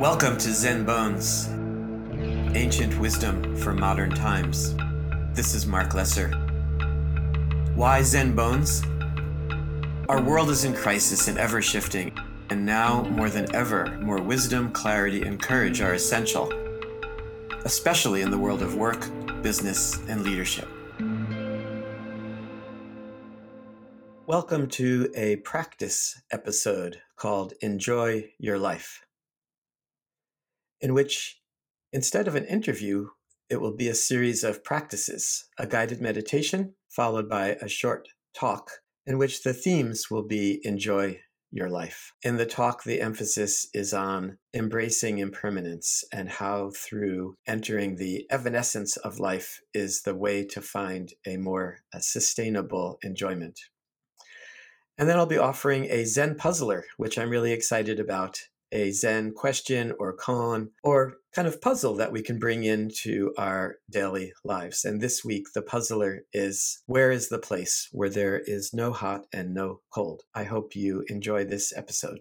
Welcome to Zen Bones, ancient wisdom for modern times. This is Marc Lesser. Why Zen Bones? Our world is in crisis and ever shifting, and now more than ever, more wisdom, clarity, and courage are essential, especially in the world of work, business, and leadership. Welcome to a practice episode called Enjoy Your Life in which instead of an interview, it will be a series of practices, a guided meditation, followed by a short talk in which the themes will be enjoy your life. In the talk, the emphasis is on embracing impermanence and how, through entering the evanescence of life, is the way to find a more a sustainable enjoyment. And then I'll be offering a Zen puzzler, which I'm really excited about a Zen question or koan or kind of puzzle that we can bring into our daily lives. And this week, the puzzler is Where is the place where there is no hot and no cold? I hope you enjoy this episode.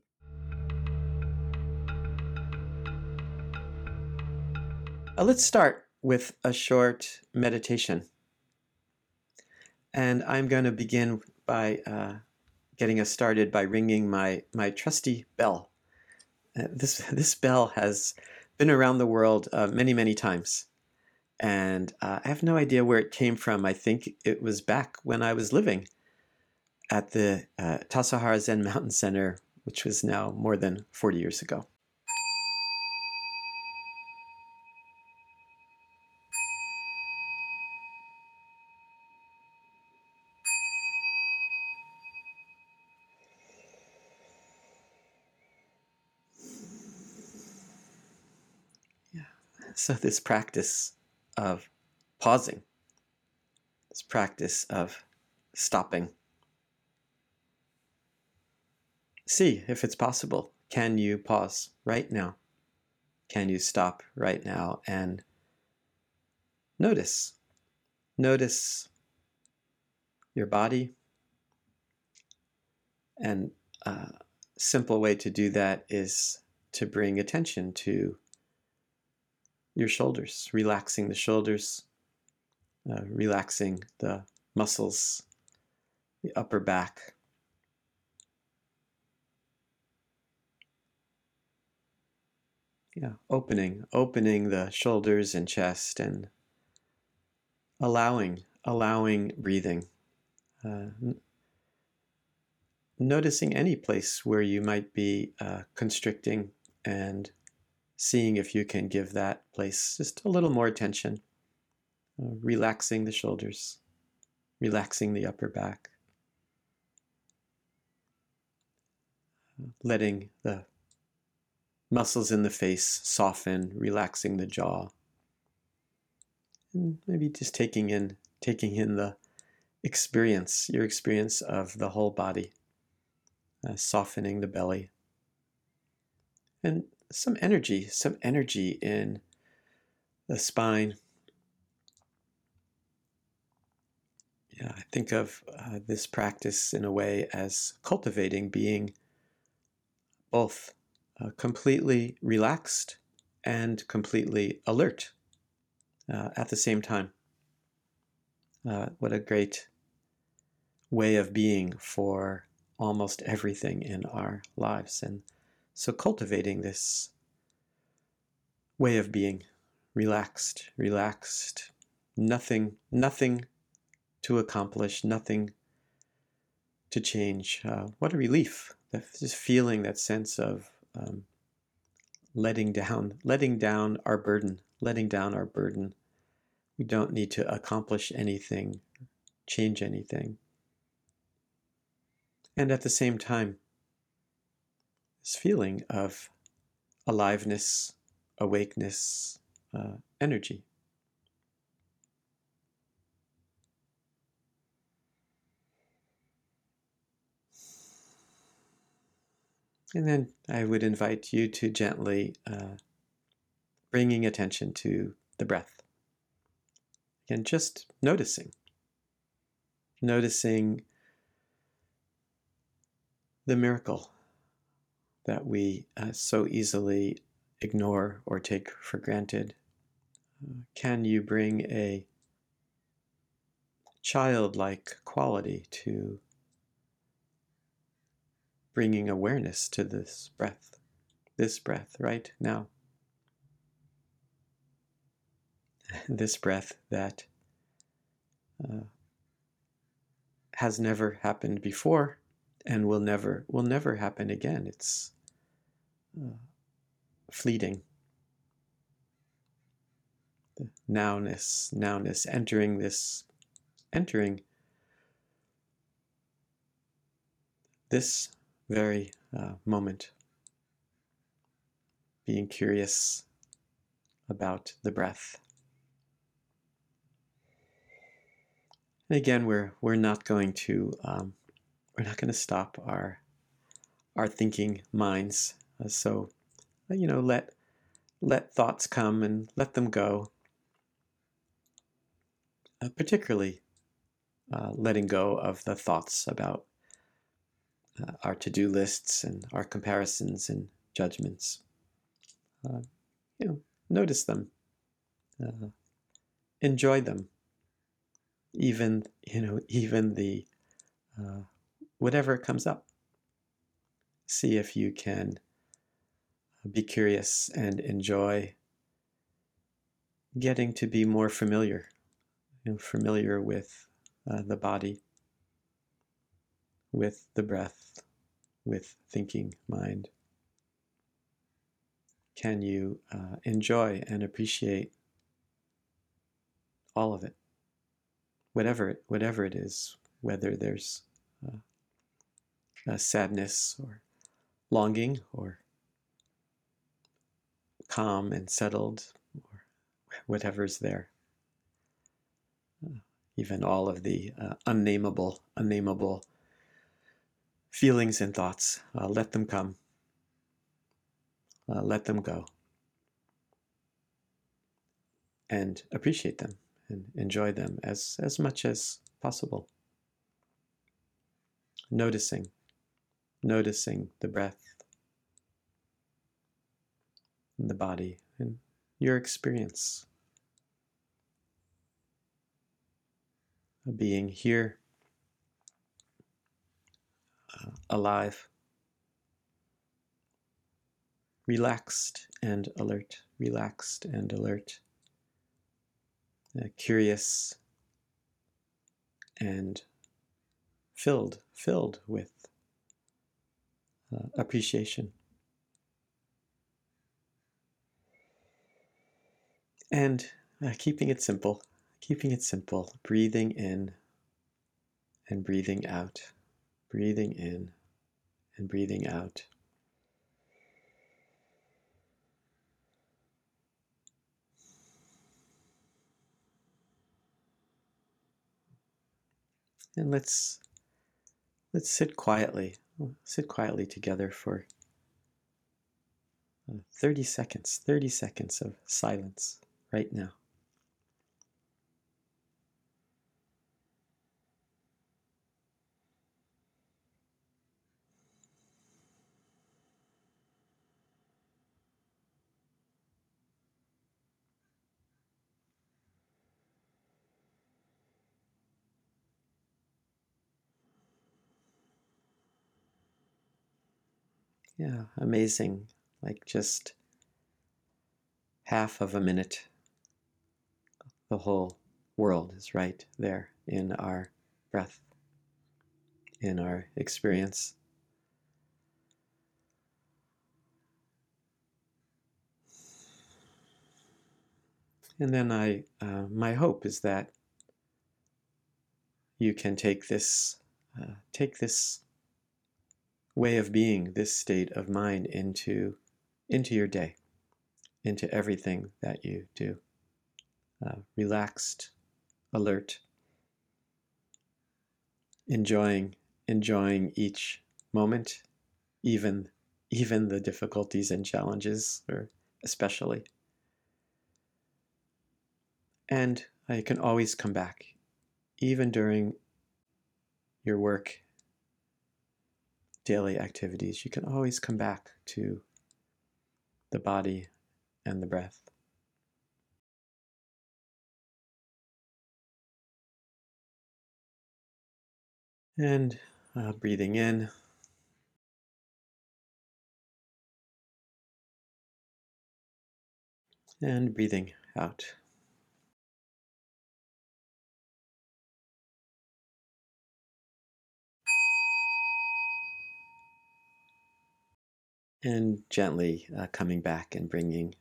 Uh, let's start with a short meditation. And I'm going to begin by uh, getting us started by ringing my, my trusty bell. This this bell has been around the world uh, many many times, and uh, I have no idea where it came from. I think it was back when I was living at the uh, Tassajara Zen Mountain Center, which was now more than forty years ago. So, this practice of pausing, this practice of stopping. See if it's possible. Can you pause right now? Can you stop right now and notice? Notice your body. And a simple way to do that is to bring attention to your shoulders, relaxing the shoulders, uh, relaxing the muscles, the upper back. Yeah, opening, opening the shoulders and chest and allowing, allowing breathing. Uh, noticing any place where you might be uh, constricting and seeing if you can give that place just a little more attention, uh, relaxing the shoulders, relaxing the upper back, letting the muscles in the face soften, relaxing the jaw, and maybe just taking in taking in the experience, your experience of the whole body, uh, softening the belly, and some energy, some energy in the spine. Yeah, I think of uh, this practice in a way as cultivating being both uh, completely relaxed and completely alert uh, at the same time. Uh, what a great way of being for almost everything in our lives. And so cultivating this way of being, relaxed, relaxed, nothing, nothing to accomplish, nothing to change. Uh, what a relief! Just feeling that sense of um, letting down, letting down our burden, letting down our burden. We don't need to accomplish anything, change anything. And at the same time, this feeling of aliveness, awakeness, uh, energy. And then I would invite you to gently uh, bringing attention to the breath. And just noticing. Noticing the miracle that we uh, so easily ignore or take for granted? Uh, can you bring a childlike quality to bringing awareness to this breath, this breath right now? This breath that uh, has never happened before and will never will never happen again. It's uh, fleeting. The nowness, nowness, entering this, entering this very uh, moment, being curious about the breath. And again, we're we're not going to um, we're not going to stop our our thinking minds. Uh, so, uh, you know, let let thoughts come and let them go. Uh, particularly, uh, letting go of the thoughts about uh, our to-do lists and our comparisons and judgments. Uh, you know, notice them, enjoy them even you know even the whatever comes up see if you can be curious and enjoy getting to be more familiar you know, familiar with uh, the body with the breath with thinking mind. Can you uh, enjoy and appreciate all of it? Whatever it, whatever it is, whether there's uh, sadness or longing or calm and settled or whatever's there. Uh, even all of the uh, unnameable, unnameable feelings and thoughts, uh, let them come. Uh, let them go. And appreciate them and enjoy them as, as much as possible. Noticing, noticing the breath and the body and your experience of being here, uh, alive, relaxed and alert, relaxed and alert uh, curious and filled, filled with uh, appreciation. And uh, keeping it simple, keeping it simple, breathing in and breathing out, breathing in and breathing out. And let's let's sit quietly. sit quietly together for uh, 30 seconds, 30 seconds of silence right now. Yeah, amazing. Like just half of a minute. The whole world is right there in our breath, in our experience. And then I, uh, my hope is that you can take this, uh, take this way of being, this state of mind into, into your day, into everything that you do. Uh, relaxed, alert, enjoying, enjoying each moment, even, even the difficulties and challenges, or especially. And I can always come back, even during your work daily activities, you can always come back to the body and the breath. And uh, breathing in. And breathing out. And gently uh, coming back and bringing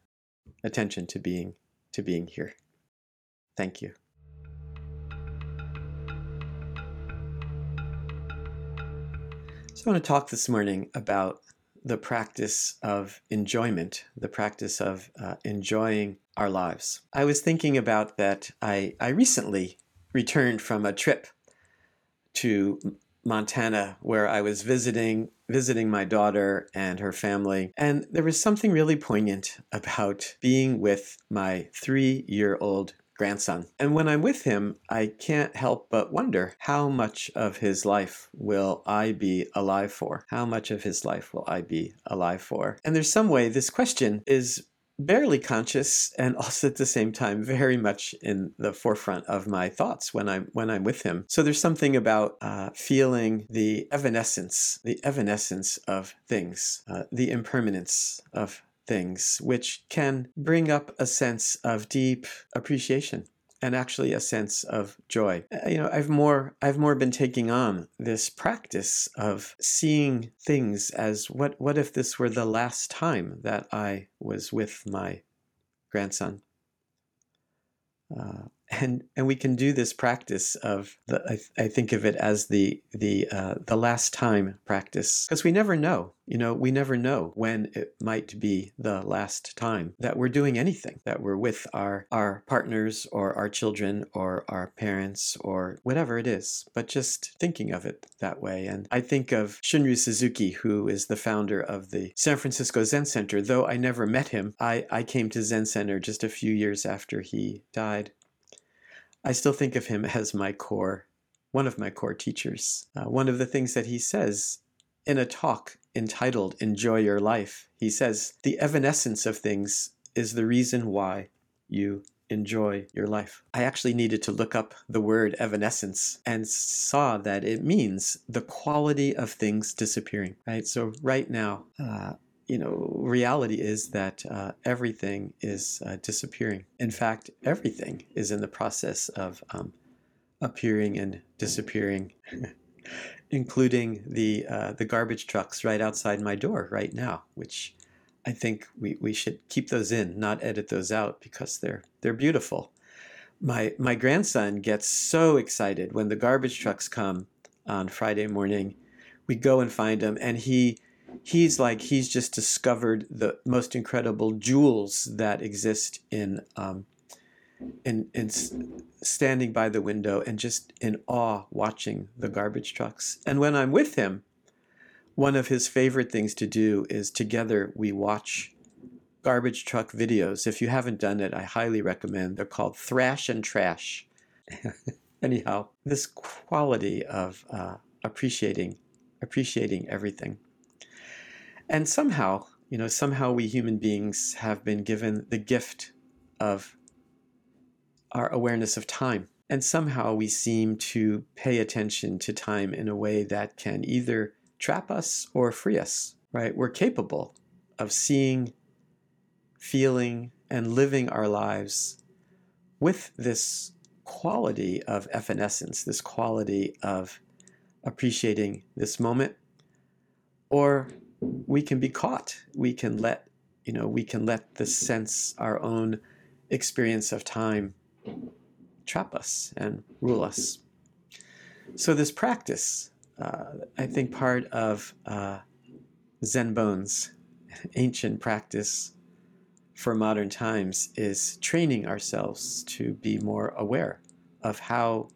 attention to being to being here. Thank you. I want to talk this morning about the practice of enjoyment, the practice of uh, enjoying our lives. I was thinking about that. I, I recently returned from a trip to Montana where I was visiting visiting my daughter and her family and there was something really poignant about being with my 3-year-old grandson. And when I'm with him, I can't help but wonder how much of his life will I be alive for? How much of his life will I be alive for? And there's some way this question is barely conscious and also at the same time very much in the forefront of my thoughts when I'm when I'm with him. So there's something about uh, feeling the evanescence, the evanescence of things, uh, the impermanence of things, which can bring up a sense of deep appreciation and actually a sense of joy. Uh, you know, I've more I've more been taking on this practice of seeing things as what what if this were the last time that I was with my grandson. Uh, and and we can do this practice of the I, I think of it as the the uh, the last time practice. Because we never know you know we never know when it might be the last time that we're doing anything that we're with our our partners or our children or our parents or whatever it is but just thinking of it that way. And I think of Shunryu Suzuki who is the founder of the San Francisco Zen Center. Though I never met him I I came to Zen Center just a few years after he died I still think of him as my core, one of my core teachers. Uh, one of the things that he says in a talk entitled Enjoy Your Life, he says, The evanescence of things is the reason why you enjoy your life. I actually needed to look up the word evanescence and saw that it means the quality of things disappearing, right? So, right now, uh, you know, reality is that uh, everything is uh, disappearing. In fact, everything is in the process of um, appearing and disappearing, including the uh, the garbage trucks right outside my door right now, which I think we, we should keep those in, not edit those out because they're they're beautiful. My my grandson gets so excited when the garbage trucks come on Friday morning. We go and find him, and he he's like he's just discovered the most incredible jewels that exist in um, in in standing by the window and just in awe watching the garbage trucks. And when I'm with him, one of his favorite things to do is together we watch garbage truck videos. If you haven't done it, I highly recommend. They're called Thrash and Trash. Anyhow, this quality of uh, appreciating appreciating everything. And somehow, you know, somehow we human beings have been given the gift of our awareness of time. And somehow we seem to pay attention to time in a way that can either trap us or free us, right? We're capable of seeing, feeling, and living our lives with this quality of evanescence, this quality of appreciating this moment, or we can be caught. We can let, you know, we can let the sense, our own experience of time trap us and rule us. So this practice, uh, I think part of uh, Zen Bones, ancient practice for modern times, is training ourselves to be more aware of how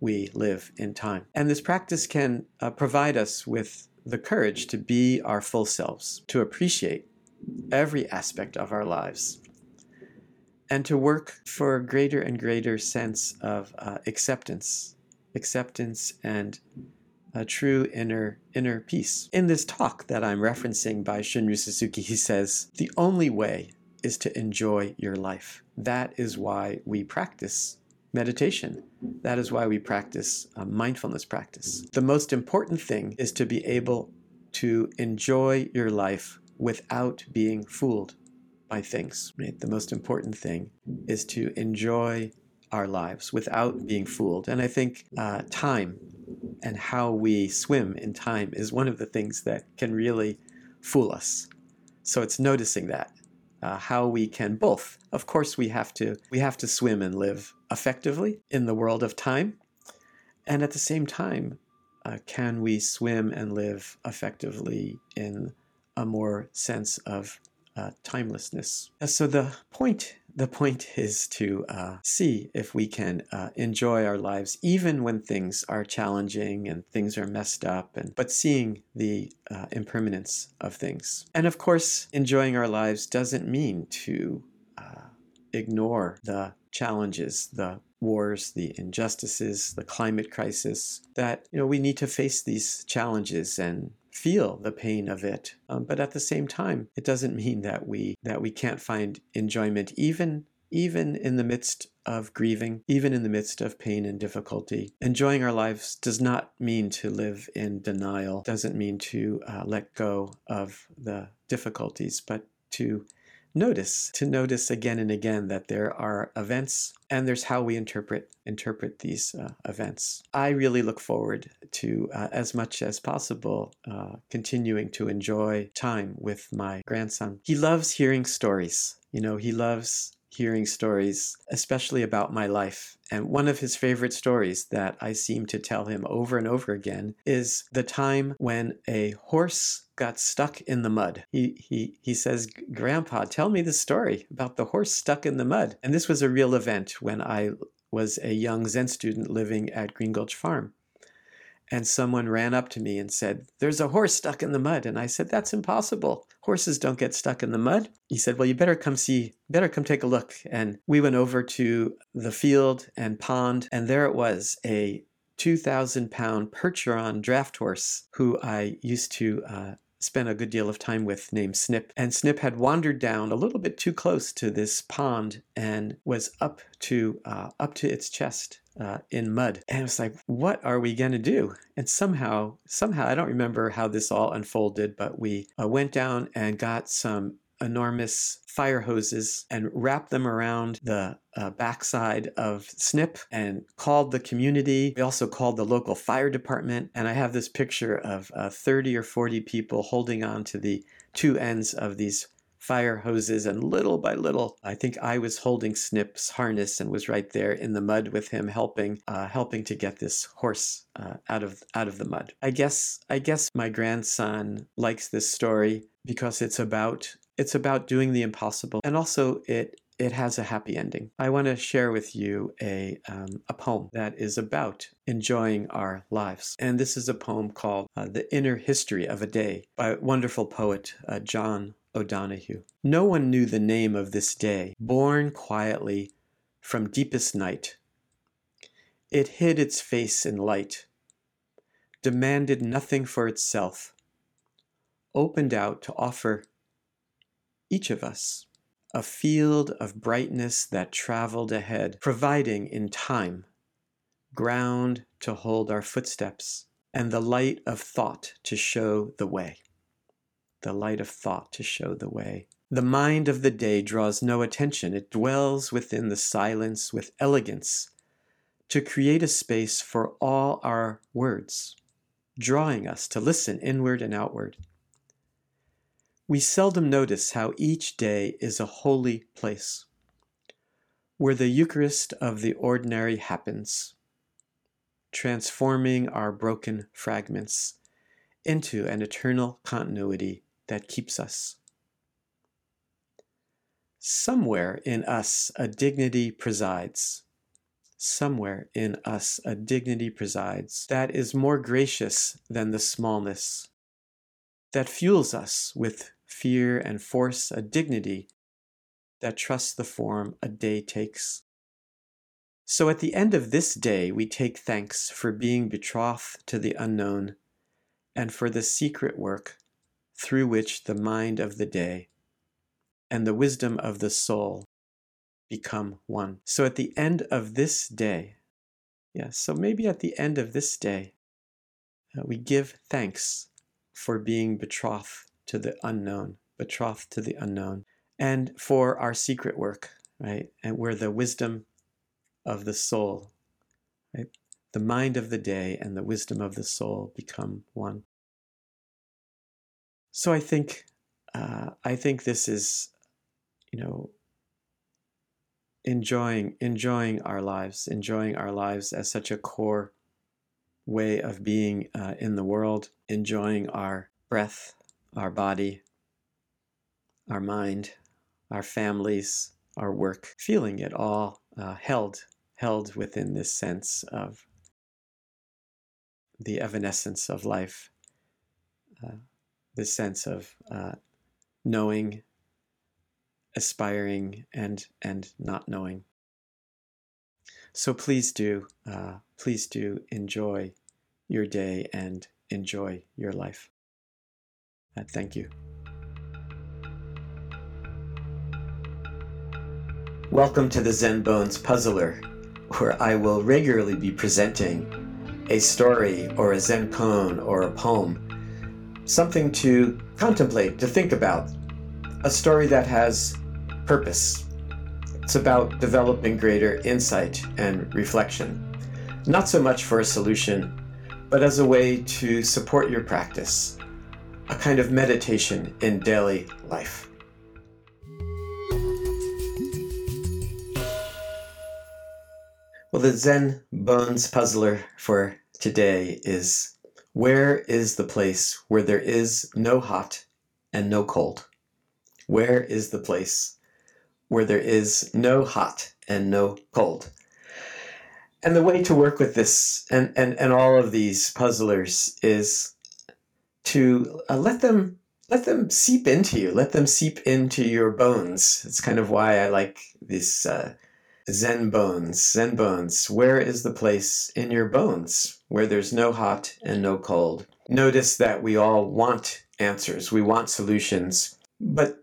we live in time. And this practice can uh, provide us with the courage to be our full selves, to appreciate every aspect of our lives, and to work for a greater and greater sense of uh, acceptance, acceptance and a true inner inner peace. In this talk that I'm referencing by Shunryu Suzuki, he says, "The only way is to enjoy your life. That is why we practice meditation. That is why we practice mindfulness practice. The most important thing is to be able to enjoy your life without being fooled by things. Right? The most important thing is to enjoy our lives without being fooled. And I think uh, time and how we swim in time is one of the things that can really fool us. So it's noticing that. Uh, how we can both of course we have to we have to swim and live effectively in the world of time and at the same time uh, can we swim and live effectively in a more sense of uh, timelessness. So the point the point is to uh, see if we can uh, enjoy our lives even when things are challenging and things are messed up and but seeing the uh, impermanence of things. And of course enjoying our lives doesn't mean to uh, ignore the challenges the wars the injustices the climate crisis that you know we need to face these challenges and feel the pain of it. Um, but at the same time, it doesn't mean that we that we can't find enjoyment even even in the midst of grieving, even in the midst of pain and difficulty. Enjoying our lives does not mean to live in denial, doesn't mean to uh, let go of the difficulties, but to notice, to notice again and again that there are events and there's how we interpret interpret these uh, events. I really look forward to, uh, as much as possible, uh, continuing to enjoy time with my grandson. He loves hearing stories. You know, he loves hearing stories, especially about my life. And one of his favorite stories that I seem to tell him over and over again is the time when a horse got stuck in the mud. He, he, he says, Grandpa, tell me the story about the horse stuck in the mud. And this was a real event when I was a young Zen student living at Green Gulch Farm and someone ran up to me and said, There's a horse stuck in the mud. And I said, That's impossible. Horses don't get stuck in the mud. He said, Well, you better come see, better come take a look. And we went over to the field and pond, and there it was a 2,000 pound Percheron draft horse who I used to uh, spent a good deal of time with named Snip. And Snip had wandered down a little bit too close to this pond and was up to uh, up to its chest uh, in mud. And it was like, what are we going to do? And somehow, somehow, I don't remember how this all unfolded, but we uh, went down and got some enormous fire hoses and wrapped them around the uh, backside of Snip and called the community. We also called the local fire department. And I have this picture of uh, 30 or 40 people holding on to the two ends of these fire hoses, and little by little, I think I was holding Snip's harness and was right there in the mud with him, helping, uh, helping to get this horse uh, out of out of the mud. I guess I guess my grandson likes this story because it's about it's about doing the impossible, and also it it has a happy ending. I want to share with you a, um, a poem that is about enjoying our lives. And this is a poem called uh, The Inner History of a Day by wonderful poet uh, John O'Donohue. No one knew the name of this day, born quietly from deepest night. It hid its face in light, demanded nothing for itself, opened out to offer each of us a field of brightness that traveled ahead, providing in time ground to hold our footsteps and the light of thought to show the way the light of thought to show the way. The mind of the day draws no attention, it dwells within the silence with elegance to create a space for all our words, drawing us to listen inward and outward. We seldom notice how each day is a holy place where the Eucharist of the ordinary happens, transforming our broken fragments into an eternal continuity that keeps us. Somewhere in us a dignity presides. Somewhere in us a dignity presides that is more gracious than the smallness, that fuels us with fear and force, a dignity that trusts the form a day takes. So at the end of this day, we take thanks for being betrothed to the unknown and for the secret work through which the mind of the day and the wisdom of the soul become one. So at the end of this day, yes, yeah, so maybe at the end of this day, uh, we give thanks for being betrothed to the unknown, betrothed to the unknown, and for our secret work, right? And where the wisdom of the soul, right? The mind of the day and the wisdom of the soul become one. So I think, uh, I think this is, you know, enjoying enjoying our lives, enjoying our lives as such a core way of being uh, in the world, enjoying our breath, our body, our mind, our families, our work, feeling it all uh, held, held within this sense of the evanescence of life, uh, this sense of uh, knowing, aspiring, and and not knowing. So please do, uh, please do enjoy your day and enjoy your life. Uh, thank you. Welcome to the Zen Bones Puzzler, where I will regularly be presenting a story or a Zen koan or a poem, something to contemplate, to think about, a story that has purpose. It's about developing greater insight and reflection, not so much for a solution, but as a way to support your practice, a kind of meditation in daily life. Well, the Zen Bones puzzler for today is where is the place where there is no hot and no cold? Where is the place where there is no hot and no cold? And the way to work with this and, and, and all of these puzzlers is to uh, let them let them seep into you, let them seep into your bones. It's kind of why I like this uh, Zen bones, Zen bones. Where is the place in your bones where there's no hot and no cold? Notice that we all want answers, we want solutions, but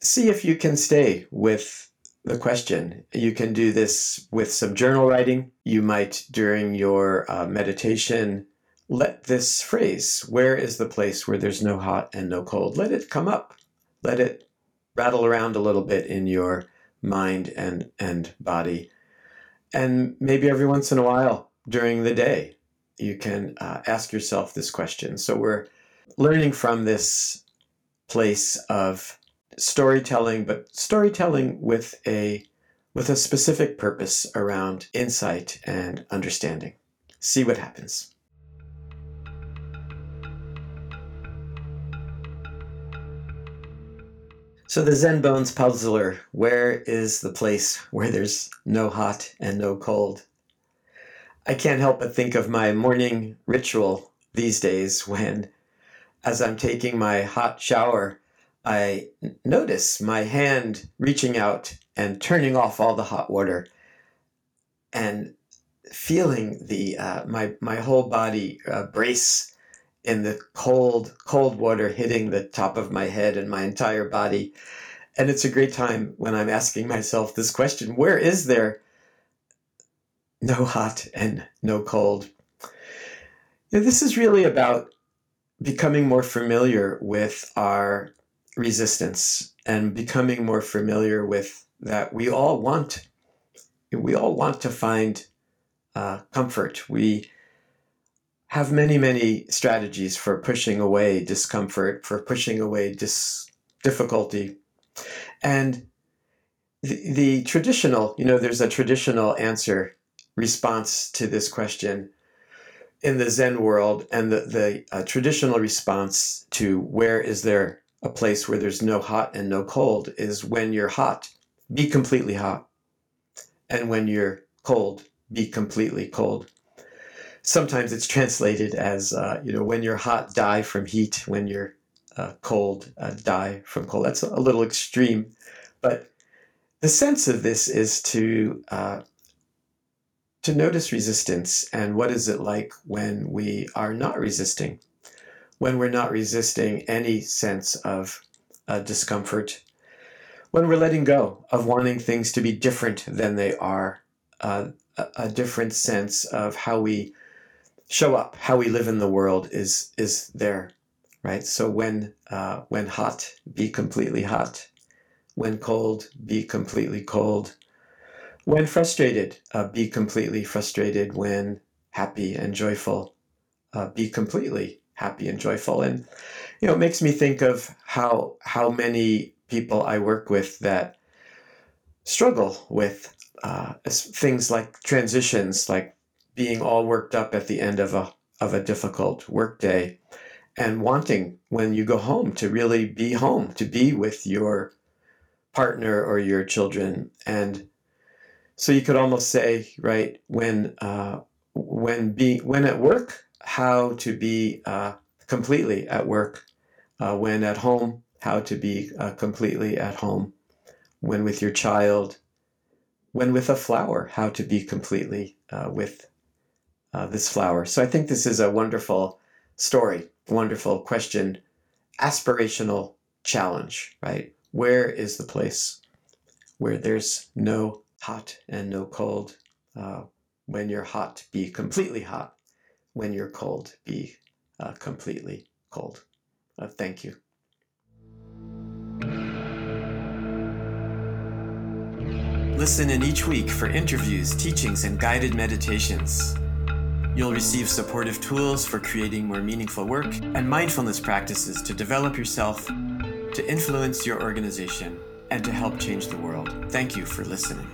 see if you can stay with the question. You can do this with some journal writing. You might, during your uh, meditation, let this phrase, where is the place where there's no hot and no cold, let it come up. Let it rattle around a little bit in your mind and and body and maybe every once in a while during the day you can uh, ask yourself this question so we're learning from this place of storytelling but storytelling with a with a specific purpose around insight and understanding see what happens So the Zen Bones puzzler, where is the place where there's no hot and no cold? I can't help but think of my morning ritual these days when, as I'm taking my hot shower, I notice my hand reaching out and turning off all the hot water and feeling the uh, my my whole body uh, brace in the cold, cold water hitting the top of my head and my entire body. And it's a great time when I'm asking myself this question where is there no hot and no cold? this is really about becoming more familiar with our resistance and becoming more familiar with that we all want we all want to find uh, comfort we have many, many strategies for pushing away discomfort, for pushing away dis- difficulty. And the, the traditional, you know, there's a traditional answer response to this question in the Zen world, and the, the uh, traditional response to where is there a place where there's no hot and no cold is when you're hot, be completely hot. And when you're cold, be completely cold. Sometimes it's translated as uh, you know when you're hot die from heat. When you're uh, cold uh, die from cold. That's a little extreme but the sense of this is to uh, to notice resistance and what is it like when we are not resisting when we're not resisting any sense of uh, discomfort when we're letting go of wanting things to be different than they are, uh, a, a different sense of how we show up, how we live in the world is is there, right? So when uh, when hot, be completely hot. When cold, be completely cold. When frustrated, uh, be completely frustrated. When happy and joyful, uh, be completely happy and joyful. And you know, it makes me think of how how many people I work with that struggle with uh, things like transitions, like being all worked up at the end of a of a difficult workday, and wanting when you go home to really be home, to be with your partner or your children, and so you could almost say, right, when uh, when be when at work, how to be uh, completely at work, uh, when at home, how to be uh, completely at home, when with your child, when with a flower, how to be completely uh, with uh, this flower. So I think this is a wonderful story, wonderful question, aspirational challenge, right? Where is the place where there's no hot and no cold? Uh, when you're hot, be completely hot. When you're cold, be uh, completely cold. Uh, thank you. Listen in each week for interviews, teachings, and guided meditations. You'll receive supportive tools for creating more meaningful work and mindfulness practices to develop yourself, to influence your organization, and to help change the world. Thank you for listening.